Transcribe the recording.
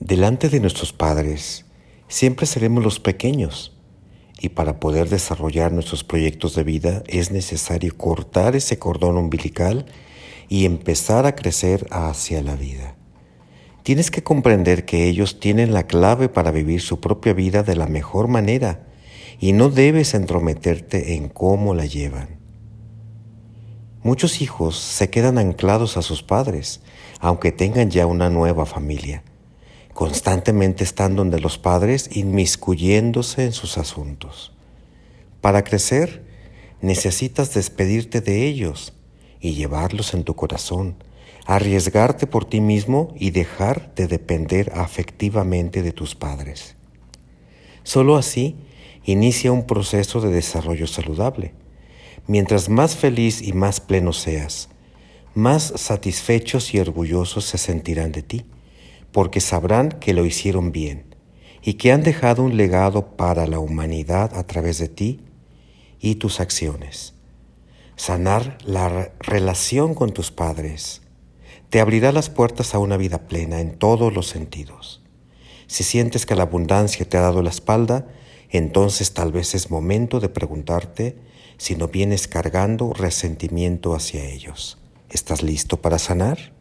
Delante de nuestros padres siempre seremos los pequeños y para poder desarrollar nuestros proyectos de vida es necesario cortar ese cordón umbilical y empezar a crecer hacia la vida. Tienes que comprender que ellos tienen la clave para vivir su propia vida de la mejor manera y no debes entrometerte en cómo la llevan. Muchos hijos se quedan anclados a sus padres, aunque tengan ya una nueva familia. Constantemente están donde los padres inmiscuyéndose en sus asuntos. Para crecer, necesitas despedirte de ellos y llevarlos en tu corazón, arriesgarte por ti mismo y dejar de depender afectivamente de tus padres. Solo así inicia un proceso de desarrollo saludable. Mientras más feliz y más pleno seas, más satisfechos y orgullosos se sentirán de ti, porque sabrán que lo hicieron bien y que han dejado un legado para la humanidad a través de ti y tus acciones. Sanar la relación con tus padres te abrirá las puertas a una vida plena en todos los sentidos. Si sientes que la abundancia te ha dado la espalda, entonces tal vez es momento de preguntarte si no vienes cargando resentimiento hacia ellos. ¿Estás listo para sanar?